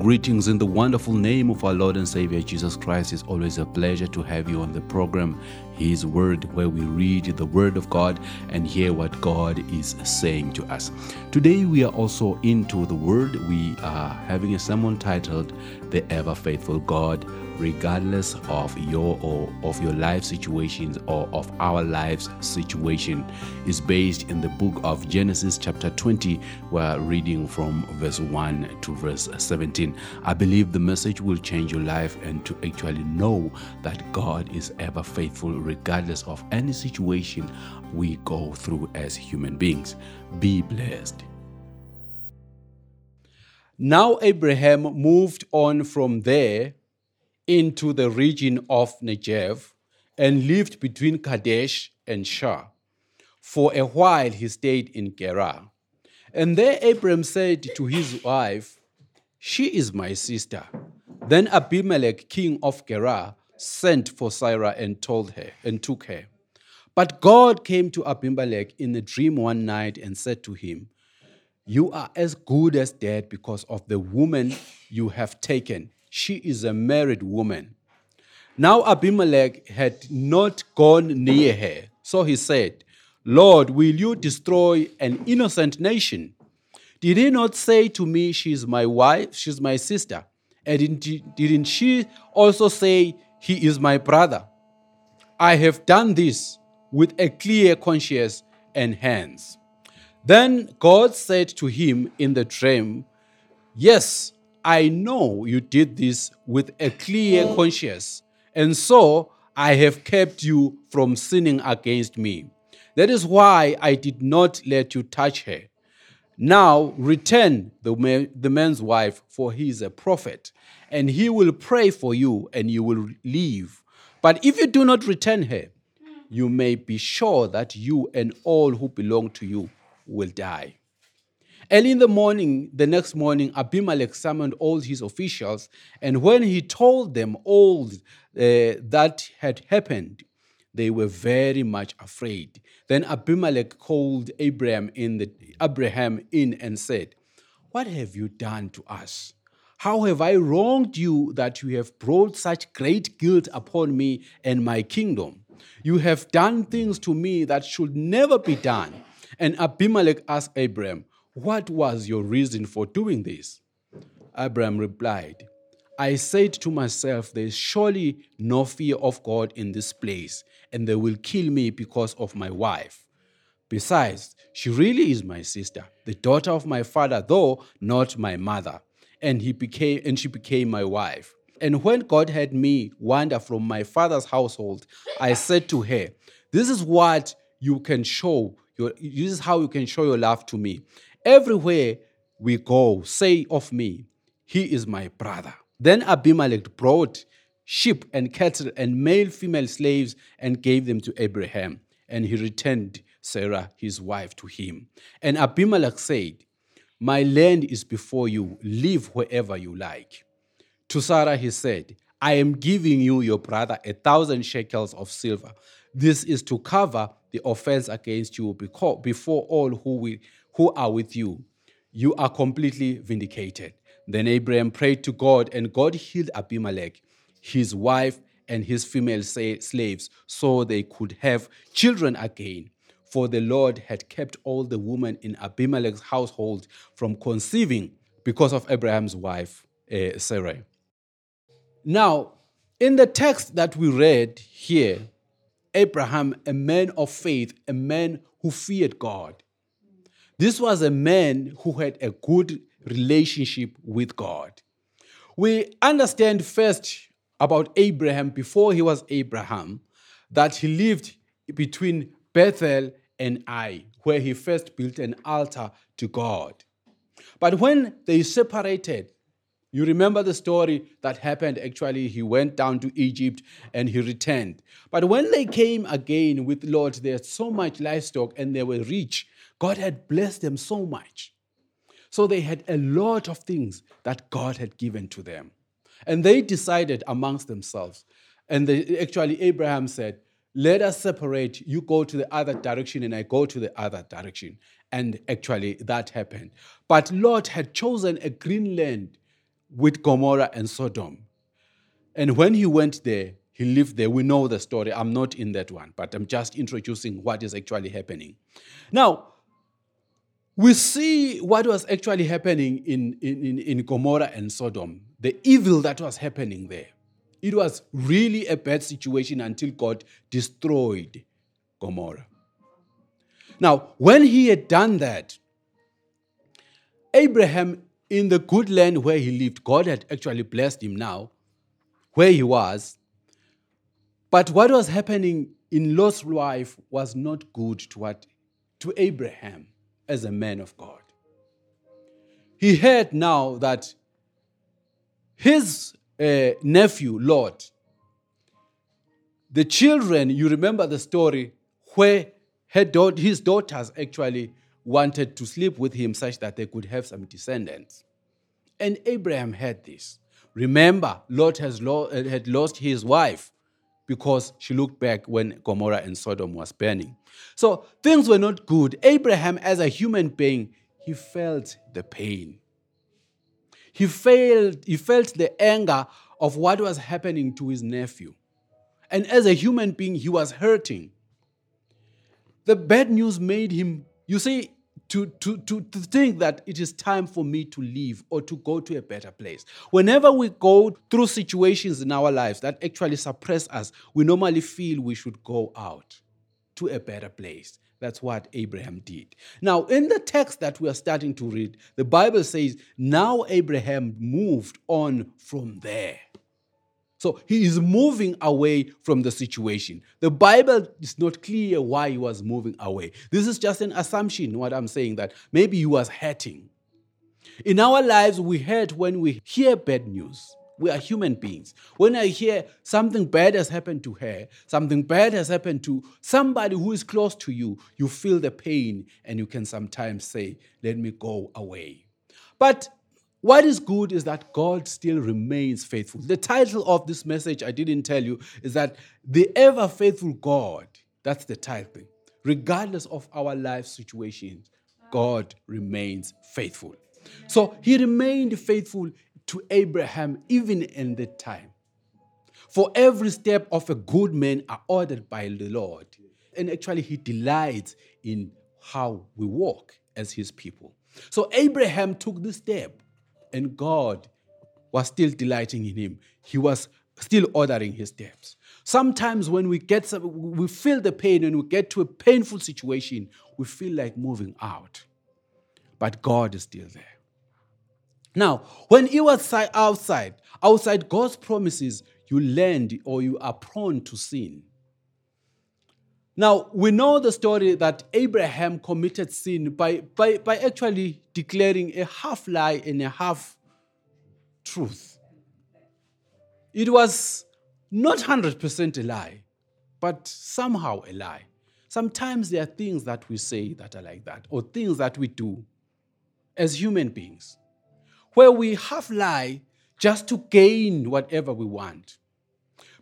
Greetings in the wonderful name of our Lord and Savior Jesus Christ. It's always a pleasure to have you on the program, His Word, where we read the Word of God and hear what God is saying to us. Today, we are also into the Word. We are having a sermon titled The Ever Faithful God regardless of your or of your life situations or of our lives situation. Is based in the book of Genesis chapter 20 we're reading from verse 1 to verse 17 I believe the message will change your life and to actually know that God is ever faithful regardless of any situation we go through as human beings. Be blessed. Now Abraham moved on from there into the region of Negev and lived between Kadesh and Shur. For a while he stayed in Gerar. And there Abram said to his wife, She is my sister. Then Abimelech, king of Gerar, sent for Sarah and told her and took her. But God came to Abimelech in a dream one night and said to him, You are as good as dead because of the woman you have taken she is a married woman. Now Abimelech had not gone near her. So he said, Lord, will you destroy an innocent nation? Did he not say to me, She is my wife, she's my sister? And didn't she also say, He is my brother? I have done this with a clear conscience and hands. Then God said to him in the dream, Yes, I know you did this with a clear mm. conscience, and so I have kept you from sinning against me. That is why I did not let you touch her. Now return the, man, the man's wife, for he is a prophet, and he will pray for you, and you will live. But if you do not return her, you may be sure that you and all who belong to you will die. Early in the morning, the next morning, Abimelech summoned all his officials, and when he told them all uh, that had happened, they were very much afraid. Then Abimelech called Abraham in, the, Abraham in and said, What have you done to us? How have I wronged you that you have brought such great guilt upon me and my kingdom? You have done things to me that should never be done. And Abimelech asked Abraham, what was your reason for doing this? Abraham replied, I said to myself, There is surely no fear of God in this place, and they will kill me because of my wife. Besides, she really is my sister, the daughter of my father, though not my mother. And he became and she became my wife. And when God had me wander from my father's household, I said to her, This is what you can show your this is how you can show your love to me. Everywhere we go, say of me, He is my brother. Then Abimelech brought sheep and cattle and male female slaves and gave them to Abraham. And he returned Sarah, his wife, to him. And Abimelech said, My land is before you, live wherever you like. To Sarah he said, I am giving you your brother a thousand shekels of silver. This is to cover the offense against you before all who will who are with you. You are completely vindicated. Then Abraham prayed to God, and God healed Abimelech, his wife, and his female slaves, so they could have children again. For the Lord had kept all the women in Abimelech's household from conceiving because of Abraham's wife, uh, Sarah. Now, in the text that we read here, Abraham, a man of faith, a man who feared God, this was a man who had a good relationship with God. We understand first about Abraham before he was Abraham that he lived between Bethel and Ai, where he first built an altar to God. But when they separated, you remember the story that happened actually, he went down to Egypt and he returned. But when they came again with Lot, they had so much livestock and they were rich. God had blessed them so much. So they had a lot of things that God had given to them. And they decided amongst themselves. And they, actually, Abraham said, Let us separate. You go to the other direction, and I go to the other direction. And actually, that happened. But Lot had chosen a green land with Gomorrah and Sodom. And when he went there, he lived there. We know the story. I'm not in that one, but I'm just introducing what is actually happening. Now, we see what was actually happening in, in, in, Gomorrah and Sodom, the evil that was happening there. It was really a bad situation until God destroyed Gomorrah. Now, when he had done that, Abraham, in the good land where he lived, God had actually blessed him now, where he was. But what was happening in Lot's life was not good to, what, to Abraham as a man of God. He heard now that his uh, nephew, Lot, the children, you remember the story where his daughters actually wanted to sleep with him such that they could have some descendants. And Abraham heard this. Remember, Lot has lo- had lost his wife because she looked back when Gomorrah and Sodom was burning. So things were not good. Abraham, as a human being, he felt the pain. He felt, he felt the anger of what was happening to his nephew. And as a human being, he was hurting. The bad news made him, you see, to, to, to, to think that it is time for me to leave or to go to a better place. Whenever we go through situations in our lives that actually suppress us, we normally feel we should go out to a better place. That's what Abraham did. Now, in the text that we are starting to read, the Bible says, Now Abraham moved on from there. So he is moving away from the situation. The Bible is not clear why he was moving away. This is just an assumption, what I'm saying, that maybe he was hurting. In our lives, we hurt when we hear bad news. We are human beings. When I hear something bad has happened to her, something bad has happened to somebody who is close to you, you feel the pain and you can sometimes say, Let me go away. But what is good is that God still remains faithful. The title of this message I didn't tell you is that the ever faithful God, that's the title. Regardless of our life situations, God remains faithful. So he remained faithful to Abraham even in that time. For every step of a good man are ordered by the Lord. And actually, he delights in how we walk as his people. So Abraham took this step and God was still delighting in him. He was still ordering his steps. Sometimes when we get we feel the pain and we get to a painful situation, we feel like moving out. But God is still there. Now, when you are outside, outside God's promises, you land or you are prone to sin. Now, we know the story that Abraham committed sin by, by, by actually declaring a half lie and a half truth. It was not 100% a lie, but somehow a lie. Sometimes there are things that we say that are like that, or things that we do as human beings, where we half lie just to gain whatever we want.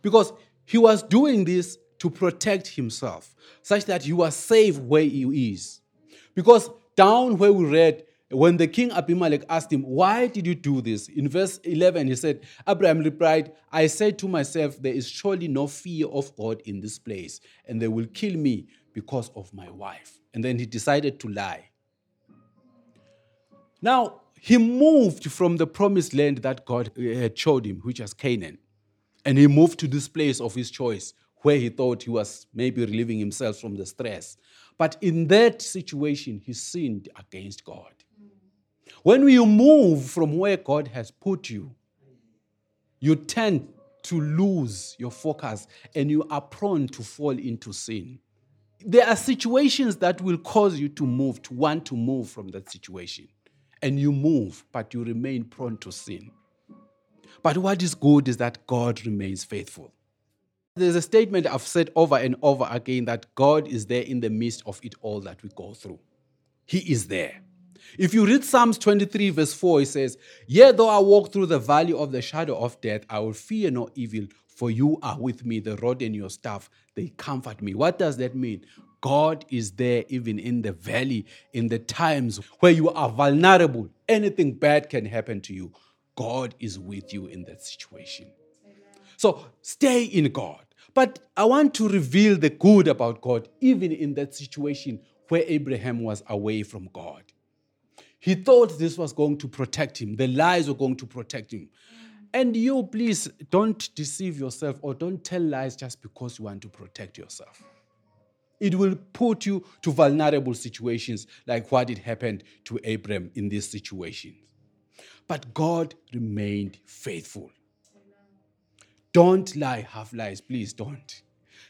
Because he was doing this to protect himself, such that he was safe where he is. Because down where we read, when the king Abimelech asked him, Why did you do this? In verse 11, he said, Abraham replied, I said to myself, There is surely no fear of God in this place, and they will kill me because of my wife. And then he decided to lie. Now, he moved from the promised land that God had showed him, which was Canaan, and he moved to this place of his choice, where he thought he was maybe relieving himself from the stress. But in that situation, he sinned against God. When you move from where God has put you, you tend to lose your focus and you are prone to fall into sin. There are situations that will cause you to move, to want to move from that situation. And you move, but you remain prone to sin. But what is good is that God remains faithful. There's a statement I've said over and over again that God is there in the midst of it all that we go through. He is there. If you read Psalms 23, verse 4, it says, Yet though I walk through the valley of the shadow of death, I will fear no evil, for you are with me, the rod and your staff, they comfort me. What does that mean? God is there even in the valley, in the times where you are vulnerable. Anything bad can happen to you. God is with you in that situation. So stay in God. But I want to reveal the good about God, even in that situation where Abraham was away from God. He thought this was going to protect him, the lies were going to protect him. Mm. And you, please, don't deceive yourself or don't tell lies just because you want to protect yourself. It will put you to vulnerable situations like what it happened to Abraham in this situation. But God remained faithful. Don't lie half lies, please don't.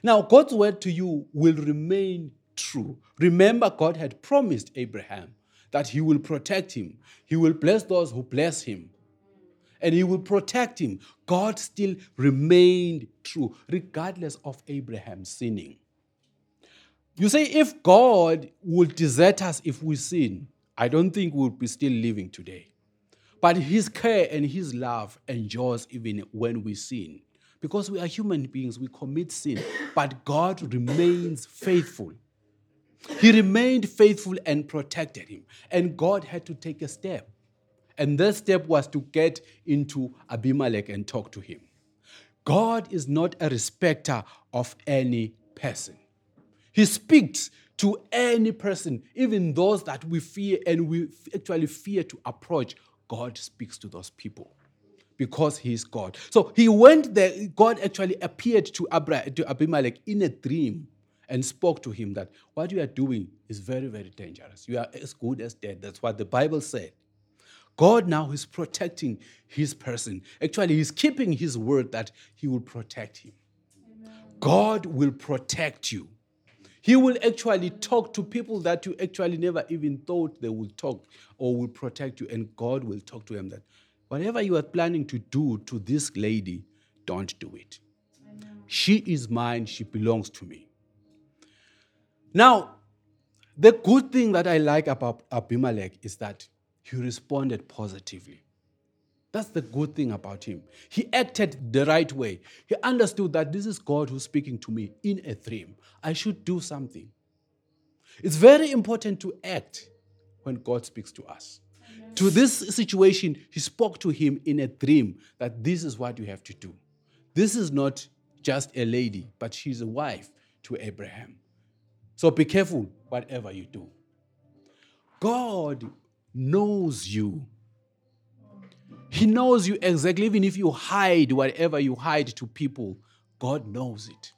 Now, God's word to you will remain true. Remember, God had promised Abraham that he will protect him, he will bless those who bless him, and he will protect him. God still remained true, regardless of Abraham sinning. You say, if God would desert us if we sin, I don't think we would be still living today. But his care and his love endures even when we sin. Because we are human beings, we commit sin, but God remains faithful. He remained faithful and protected him. And God had to take a step. And that step was to get into Abimelech and talk to him. God is not a respecter of any person. He speaks to any person, even those that we fear and we actually fear to approach. God speaks to those people because he's God. So he went there. God actually appeared to, Abra, to Abimelech in a dream and spoke to him that what you are doing is very, very dangerous. You are as good as dead. That's what the Bible said. God now is protecting his person. Actually, he's keeping his word that he will protect him. Amen. God will protect you. He will actually talk to people that you actually never even thought they will talk or will protect you. And God will talk to them that whatever you are planning to do to this lady, don't do it. She is mine, she belongs to me. Now, the good thing that I like about Abimelech is that he responded positively. That's the good thing about him. He acted the right way. He understood that this is God who's speaking to me in a dream. I should do something. It's very important to act when God speaks to us. To this situation, he spoke to him in a dream that this is what you have to do. This is not just a lady, but she's a wife to Abraham. So be careful whatever you do. God knows you he knows you exactly, even if you hide whatever you hide to people, God knows it.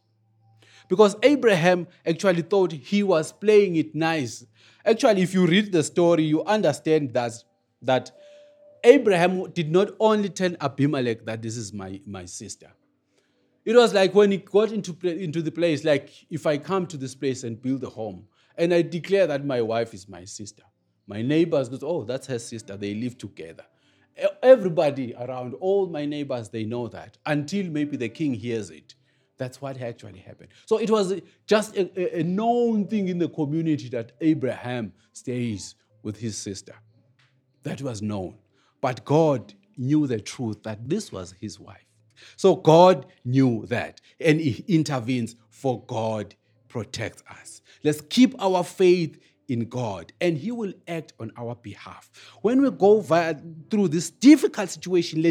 Because Abraham actually thought he was playing it nice. Actually, if you read the story, you understand that, that Abraham did not only tell Abimelech that this is my, my sister. It was like when he got into, into the place, like if I come to this place and build a home, and I declare that my wife is my sister, my neighbors go, oh, that's her sister, they live together. Everybody around, all my neighbors, they know that until maybe the king hears it. That's what actually happened. So it was just a, a known thing in the community that Abraham stays with his sister. That was known. But God knew the truth that this was his wife. So God knew that and he intervenes for God protects us. Let's keep our faith in God and He will act on our behalf. When we go via, through this difficult situation,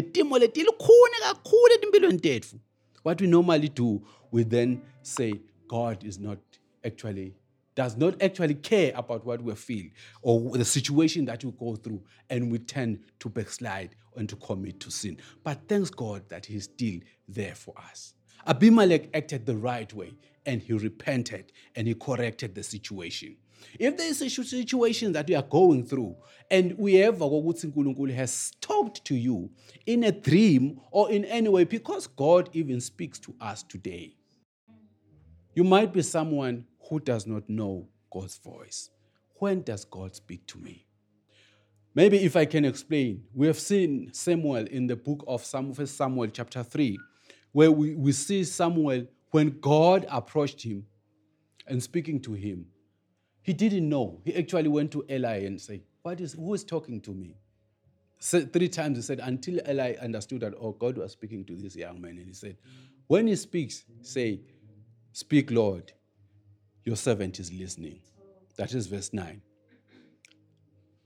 what we normally do, we then say, God is not actually, does not actually care about what we feel or the situation that we go through, and we tend to backslide and to commit to sin. But thanks God that He's still there for us. Abimelech acted the right way and he repented and he corrected the situation. If there is a situation that we are going through and we whoever has talked to you in a dream or in any way, because God even speaks to us today, you might be someone who does not know God's voice. When does God speak to me? Maybe if I can explain, we have seen Samuel in the book of Samuel, Samuel chapter 3, where we, we see Samuel when God approached him and speaking to him. He didn't know. He actually went to Eli and said, What is who is talking to me? Three times he said, until Eli understood that, oh, God was speaking to this young man. And he said, When he speaks, say, Speak, Lord, your servant is listening. That is verse 9.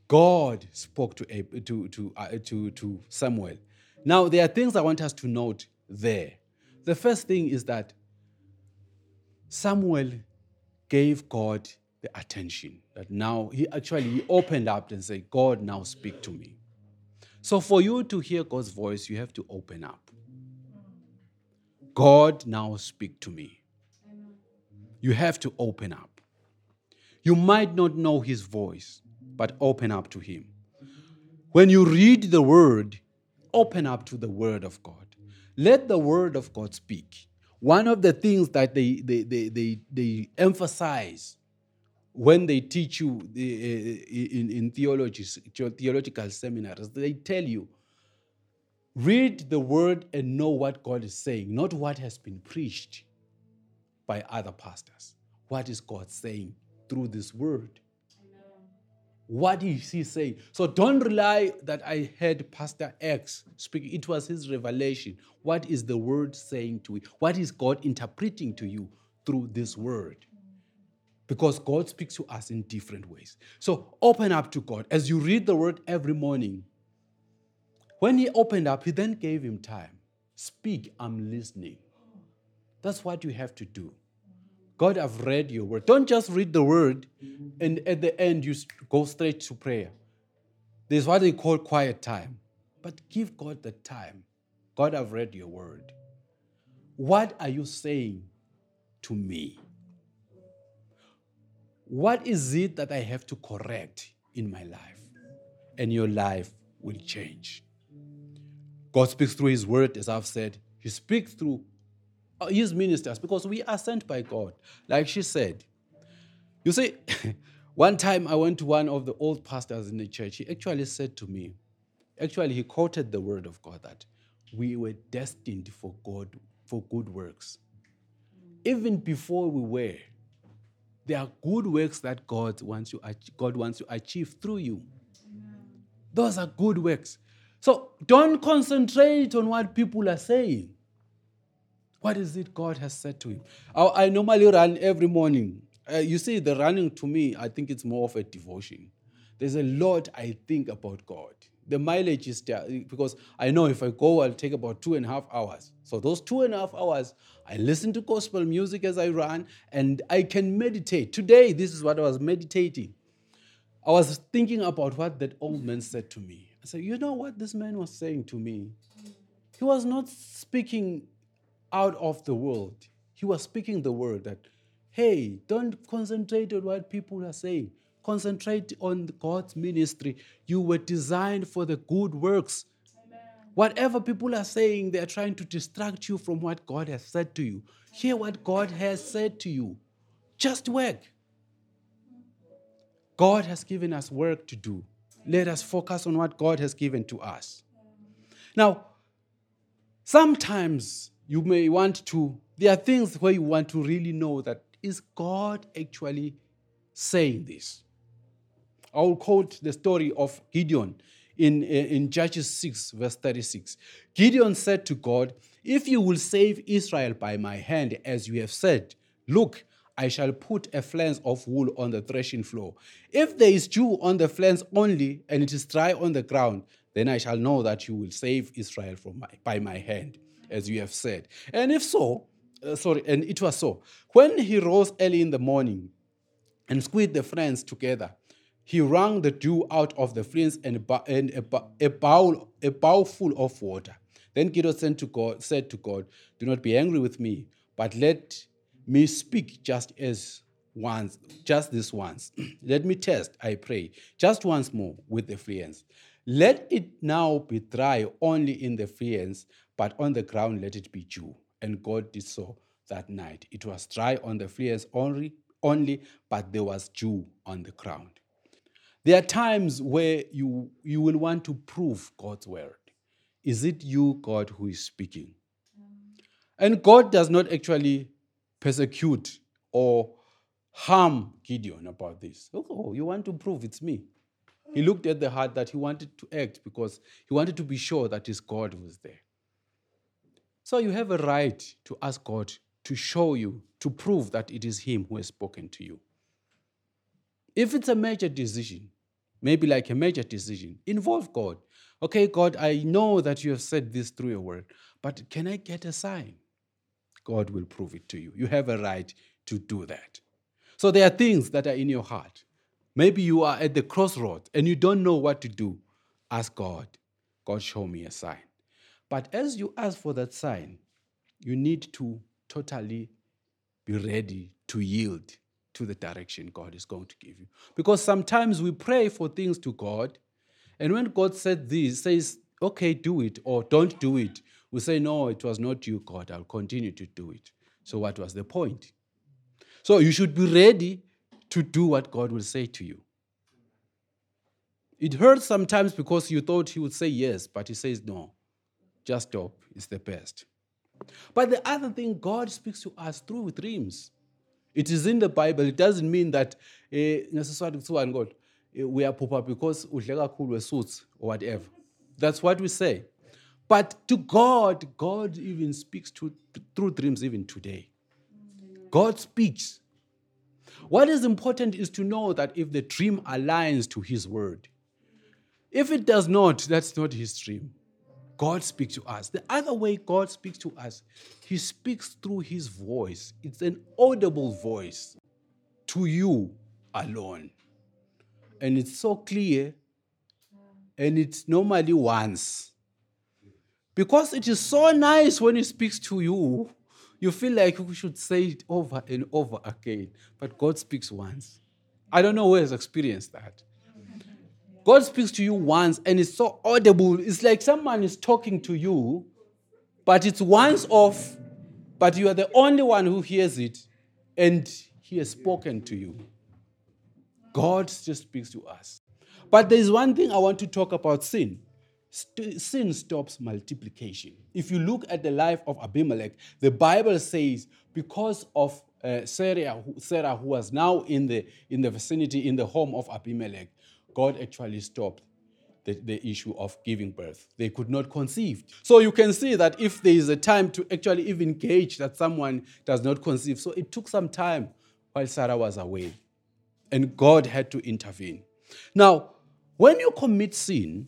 God spoke to, to, to, uh, to, to Samuel. Now, there are things I want us to note there. The first thing is that Samuel gave God the attention that now he actually he opened up and said, God, now speak to me. So for you to hear God's voice, you have to open up. God, now speak to me. You have to open up. You might not know his voice, but open up to him. When you read the word, open up to the word of God. Let the word of God speak. One of the things that they, they, they, they, they emphasize when they teach you the, uh, in, in theology, theological seminaries, they tell you read the word and know what God is saying, not what has been preached by other pastors. What is God saying through this word? What is he saying? So don't rely that I heard Pastor X speak. It was his revelation. What is the word saying to you? What is God interpreting to you through this word? Because God speaks to us in different ways. So open up to God. As you read the word every morning, when he opened up, he then gave him time. Speak, I'm listening. That's what you have to do. God, I've read your word. Don't just read the word and at the end you go straight to prayer. There's what they call quiet time. But give God the time. God, I've read your word. What are you saying to me? What is it that I have to correct in my life? And your life will change. God speaks through His word, as I've said. He speaks through Uh, his ministers because we are sent by God, like she said. You see, one time I went to one of the old pastors in the church. He actually said to me, actually, he quoted the word of God that we were destined for God, for good works. Even before we were, there are good works that God wants you, God wants to achieve through you. Those are good works. So don't concentrate on what people are saying. What is it God has said to him? I, I normally run every morning. Uh, you see, the running to me, I think it's more of a devotion. There's a lot I think about God. The mileage is there because I know if I go, I'll take about two and a half hours. So, those two and a half hours, I listen to gospel music as I run and I can meditate. Today, this is what I was meditating. I was thinking about what that old man said to me. I said, You know what this man was saying to me? He was not speaking out of the world. He was speaking the word that, hey, don't concentrate on what people are saying. Concentrate on God's ministry. You were designed for the good works. Amen. Whatever people are saying, they are trying to distract you from what God has said to you. Hear what God has said to you. Just work. God has given us work to do. Let us focus on what God has given to us. Now, sometimes you may want to, there are things where you want to really know that is God actually saying this? I will quote the story of Gideon in, eh, in Judges 6, verse 36. Gideon said to God, If you will save Israel by my hand, as you have said, look, I shall put a flange of wool on the threshing floor. If there is dew on the flange only, and it is dry on the ground, then I shall know that you will save Israel from my, by my hand as you have said. And if so, uh, sorry, and it was so. When he rose early in the morning and squeezed the friends together, he wrung the dew out of the flints and, and a, a, bowl, a bowl full of water. Then Gideon said to, God, said to God, Do not be angry with me, but let me speak just as once, just this once. let me test, I pray, just once more with the friends. Let it now be dry only in the fields, but on the ground let it be dew. And God did so that night. It was dry on the fields only, only, but there was dew on the ground. There are times where you, you will want to prove God's word. Is it you, God, who is speaking? And God does not actually persecute or harm Gideon about this. Oh, you want to prove it's me. He looked at the heart that he wanted to act because he wanted to be sure that his God was there. So you have a right to ask God to show you, to prove that it is Him who has spoken to you. If it's a major decision, maybe like a major decision, involve God. Okay, God, I know that you have said this through your word, but can I get a sign? God will prove it to you. You have a right to do that. So there are things that are in your heart. Maybe you are at the crossroads and you don't know what to do. Ask God, God, show me a sign. But as you ask for that sign, you need to totally be ready to yield to the direction God is going to give you. Because sometimes we pray for things to God, and when God said this, says, okay, do it, or don't do it, we say, no, it was not you, God, I'll continue to do it. So, what was the point? So, you should be ready to do what God will say to you. It hurts sometimes because you thought He would say yes, but He says no. Just stop, it's the best. But the other thing, God speaks to us through dreams. It is in the Bible. It doesn't mean that necessarily eh, God eh, we are poor because kakhulu suits or whatever. That's what we say. But to God, God even speaks to, through dreams even today. God speaks. What is important is to know that if the dream aligns to His word, if it does not, that's not His dream. God speaks to us. The other way God speaks to us, He speaks through His voice. It's an audible voice to you alone. And it's so clear, and it's normally once. Because it is so nice when He speaks to you, you feel like you should say it over and over again. But God speaks once. I don't know who has experienced that. God speaks to you once and it's so audible. It's like someone is talking to you, but it's once off, but you are the only one who hears it, and He has spoken to you. God just speaks to us. But there's one thing I want to talk about sin. St- sin stops multiplication. If you look at the life of Abimelech, the Bible says because of uh, Sarah, Sarah, who was now in the, in the vicinity, in the home of Abimelech, God actually stopped the, the issue of giving birth. They could not conceive. So you can see that if there is a time to actually even gauge that someone does not conceive, so it took some time while Sarah was away. And God had to intervene. Now, when you commit sin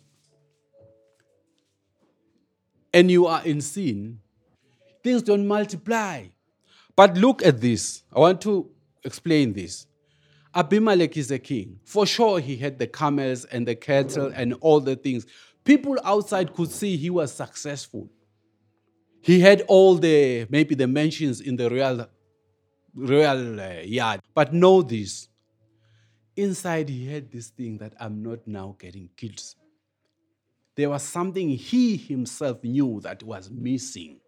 and you are in sin, things don't multiply. But look at this. I want to explain this. Abimelech is a king. For sure, he had the camels and the cattle and all the things. People outside could see he was successful. He had all the, maybe the mansions in the royal, royal uh, yard. But know this inside, he had this thing that I'm not now getting kids. There was something he himself knew that was missing.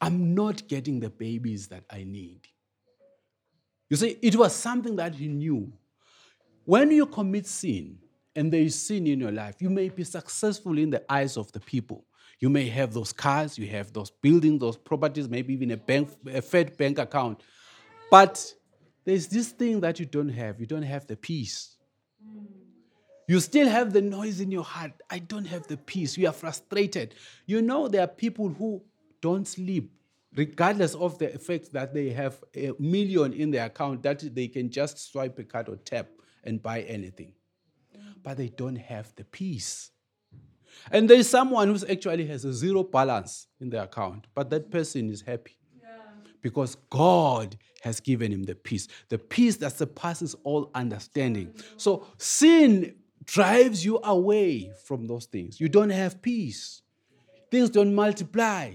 I'm not getting the babies that I need. You see, it was something that he knew. When you commit sin and there is sin in your life, you may be successful in the eyes of the people. You may have those cars, you have those buildings, those properties, maybe even a bank, a Fed bank account. But there's this thing that you don't have. You don't have the peace. You still have the noise in your heart. I don't have the peace. You are frustrated. You know, there are people who don't sleep regardless of the effect that they have a million in their account that they can just swipe a card or tap and buy anything. But they don't have the peace. And there's someone who actually has a zero balance in their account, but that person is happy. Because God has given him the peace, the peace that surpasses all understanding. So sin drives you away from those things. You don't have peace, things don't multiply.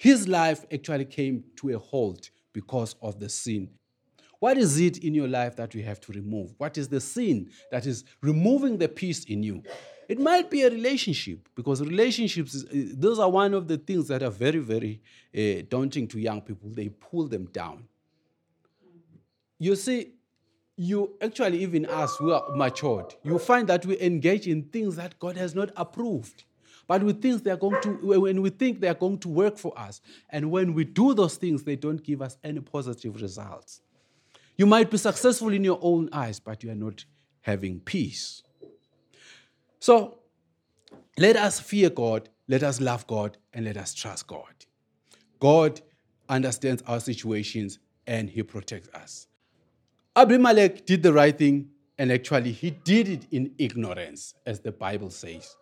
His life actually came to a halt because of the sin. What is it in your life that you have to remove? What is the sin that is removing the peace in you? It might be a relationship because relationships, those are one of the things that are very, very uh, daunting to young people. They pull them down. You see, you actually, even us who are matured, you find that we engage in things that God has not approved. But we think they are going to, when we think they are going to work for us, and when we do those things, they don't give us any positive results. You might be successful in your own eyes, but you are not having peace. So let us fear God, let us love God, and let us trust God. God understands our situations and He protects us. Abimelech did the right thing And actually, he did it in ignorance, as the Bible says.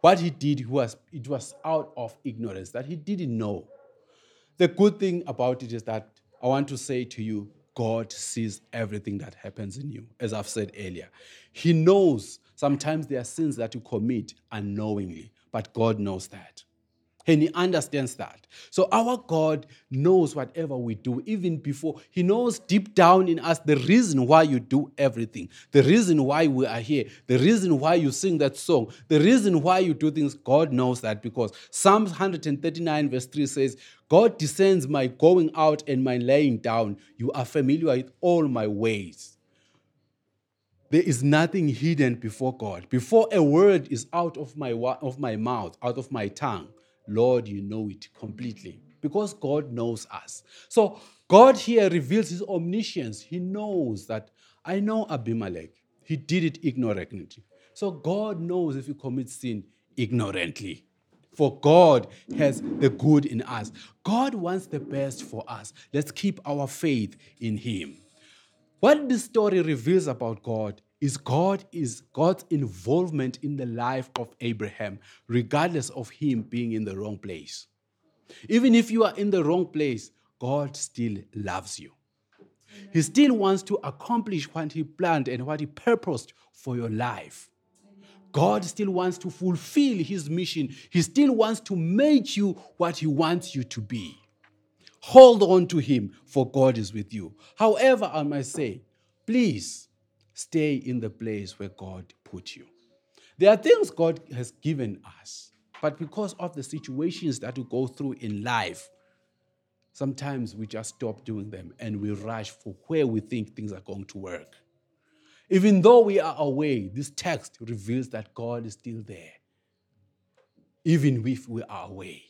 What he did was it was out of ignorance that he didn't know. The good thing about it is that I want to say to you, God sees everything that happens in you, as I've said earlier. He knows sometimes there are sins that you commit unknowingly, but God knows that. And he understands that. So our God knows whatever we do, even before. He knows deep down in us the reason why you do everything, the reason why we are here, the reason why you sing that song, the reason why you do things. God knows that because Psalms 139, verse 3 says, God discerns my going out and my laying down. You are familiar with all my ways. There is nothing hidden before God. Before a word is out of my, of my mouth, out of my tongue, Lord, you know it completely because God knows us. So God here reveals his omniscience. He knows that I know Abimelech. He did it ignorantly. So God knows if you commit sin ignorantly. For God has the good in us. God wants the best for us. Let's keep our faith in him. What this story reveals about God is God is God's involvement in the life of Abraham, regardless of him being in the wrong place. Even if you are in the wrong place, God still loves you. He still wants to accomplish what he planned and what he purposed for your life. God still wants to fulfill his mission. He still wants to make you what he wants you to be. Hold on to him, for God is with you. However, I must say, please stay in the place where God put you. There are things God has given us, but because of the situations that we go through in life, sometimes we just stop doing them and we rush for where we think things are going to work. Even though we are away, this text reveals that God is still there, even if we are away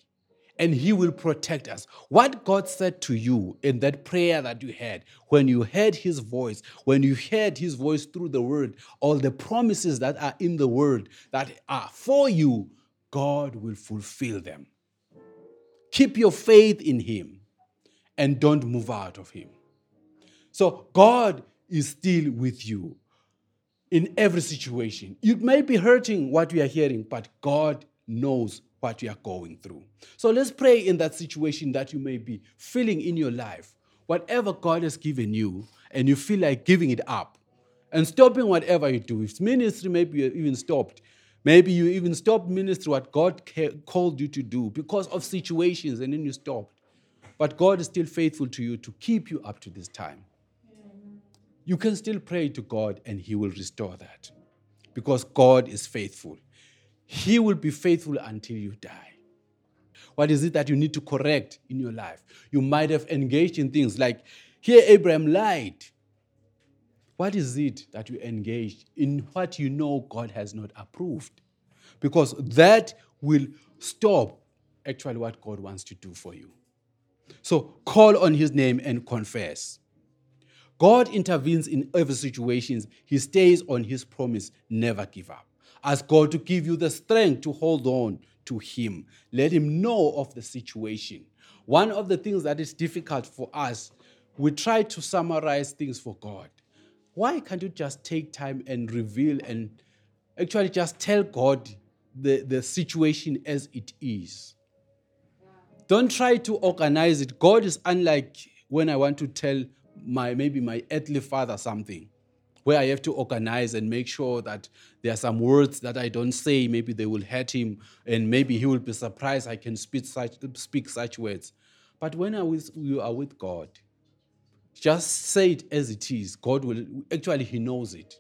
and He will protect us. What God said to you in that prayer that you had, when you heard His voice, when you heard His voice through the Word, all the promises that are in the Word that are for you, God will fulfill them. Keep your faith in Him and don't move out of Him. So, God is still with you in every situation. You may be hurting what we are hearing, but God knows what you are going through. So let's pray in that situation that you may be feeling in your life. Whatever God has given you, and you feel like giving it up and stopping whatever you do. If ministry, maybe you even stopped. Maybe you even stopped ministry, what God called you to do because of situations, and then you stopped. But God is still faithful to you to keep you up to this time. You can still pray to God, and He will restore that because God is faithful. He will be faithful until you die. What is it that you need to correct in your life? You might have engaged in things like here, Abraham lied. What is it that you engaged in what you know God has not approved? Because that will stop actually what God wants to do for you. So call on his name and confess. God intervenes in every situation. He stays on his promise, never give up. Ask God to give you the strength to hold on to Him. Let Him know of the situation. One of the things that is difficult for us, we try to summarize things for God. Why can't you just take time and reveal and actually just tell God the, the situation as it is? Don't try to organize it. God is unlike when I want to tell my maybe my earthly father something where I have to organize and make sure that there are some words that I don't say. Maybe they will hurt him, and maybe he will be surprised I can speak such, speak such words. But when I was, you are with God, just say it as it is. God will, actually, He knows it.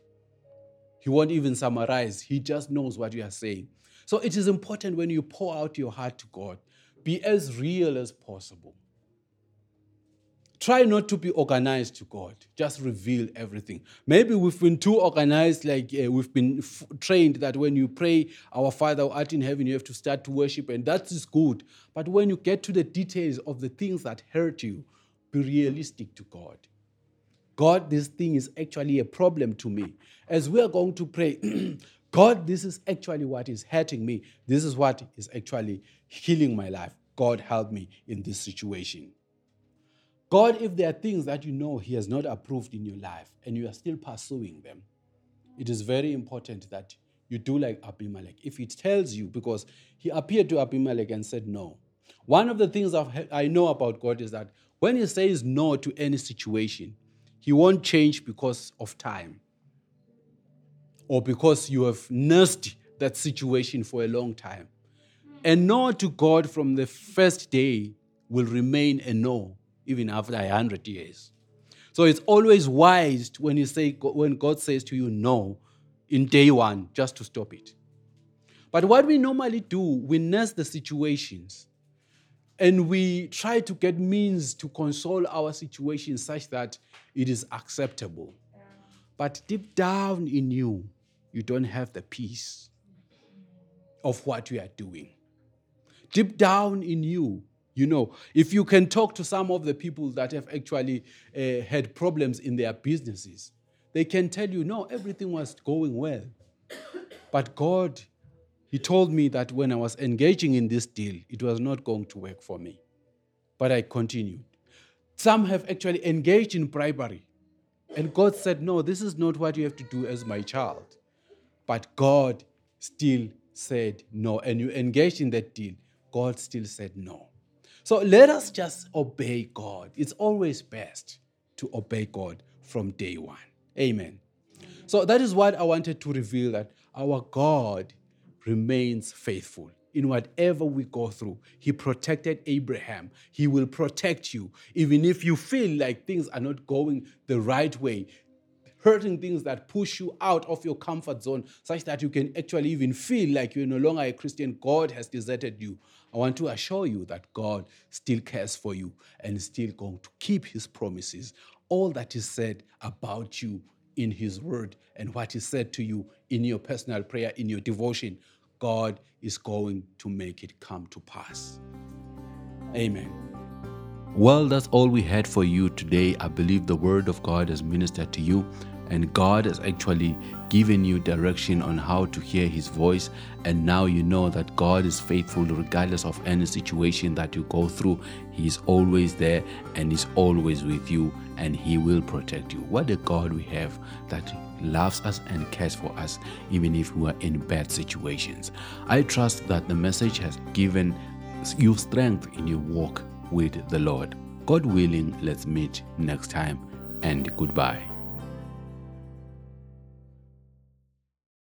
He won't even summarize, He just knows what you are saying. So it is important when you pour out your heart to God, be as real as possible. Try not to be organized to God. Just reveal everything. Maybe we've been too organized, like uh, we've been f- trained that when you pray, Our Father who art in heaven, you have to start to worship, and that is good. But when you get to the details of the things that hurt you, be realistic to God. God, this thing is actually a problem to me. As we are going to pray, God, this is actually what is hurting me. This is what is actually healing my life. God, help me in this situation. God, if there are things that you know He has not approved in your life and you are still pursuing them, it is very important that you do like Abimelech. If he tells you, because he appeared to Abimelech and said no. One of the things I know about God is that when he says no to any situation, he won't change because of time or because you have nursed that situation for a long time. A no to God from the first day will remain a no even after a hundred years. So it's always wise when you say when God says to you no in day one, just to stop it. But what we normally do, we nurse the situations and we try to get means to console our situation such that it is acceptable. But deep down in you, you don't have the peace of what you are doing. Deep down in you, you know, if you can talk to some of the people that have actually uh, had problems in their businesses, they can tell you, no, everything was going well. But God, He told me that when I was engaging in this deal, it was not going to work for me. But I continued. Some have actually engaged in bribery. And God said, no, this is not what you have to do as my child. But God still said no. And you engaged in that deal, God still said no. So let us just obey God. It's always best to obey God from day one. Amen. So that is what I wanted to reveal that our God remains faithful in whatever we go through. He protected Abraham. He will protect you. Even if you feel like things are not going the right way, hurting things that push you out of your comfort zone, such that you can actually even feel like you're no longer a Christian, God has deserted you. I want to assure you that God still cares for you and is still going to keep his promises. All that is said about you in his word and what he said to you in your personal prayer, in your devotion, God is going to make it come to pass. Amen. Well, that's all we had for you today. I believe the word of God has ministered to you and God has actually given you direction on how to hear His voice. And now you know that God is faithful regardless of any situation that you go through. He is always there and is always with you, and He will protect you. What a God we have that loves us and cares for us, even if we are in bad situations. I trust that the message has given you strength in your walk with the Lord. God willing, let's meet next time, and goodbye.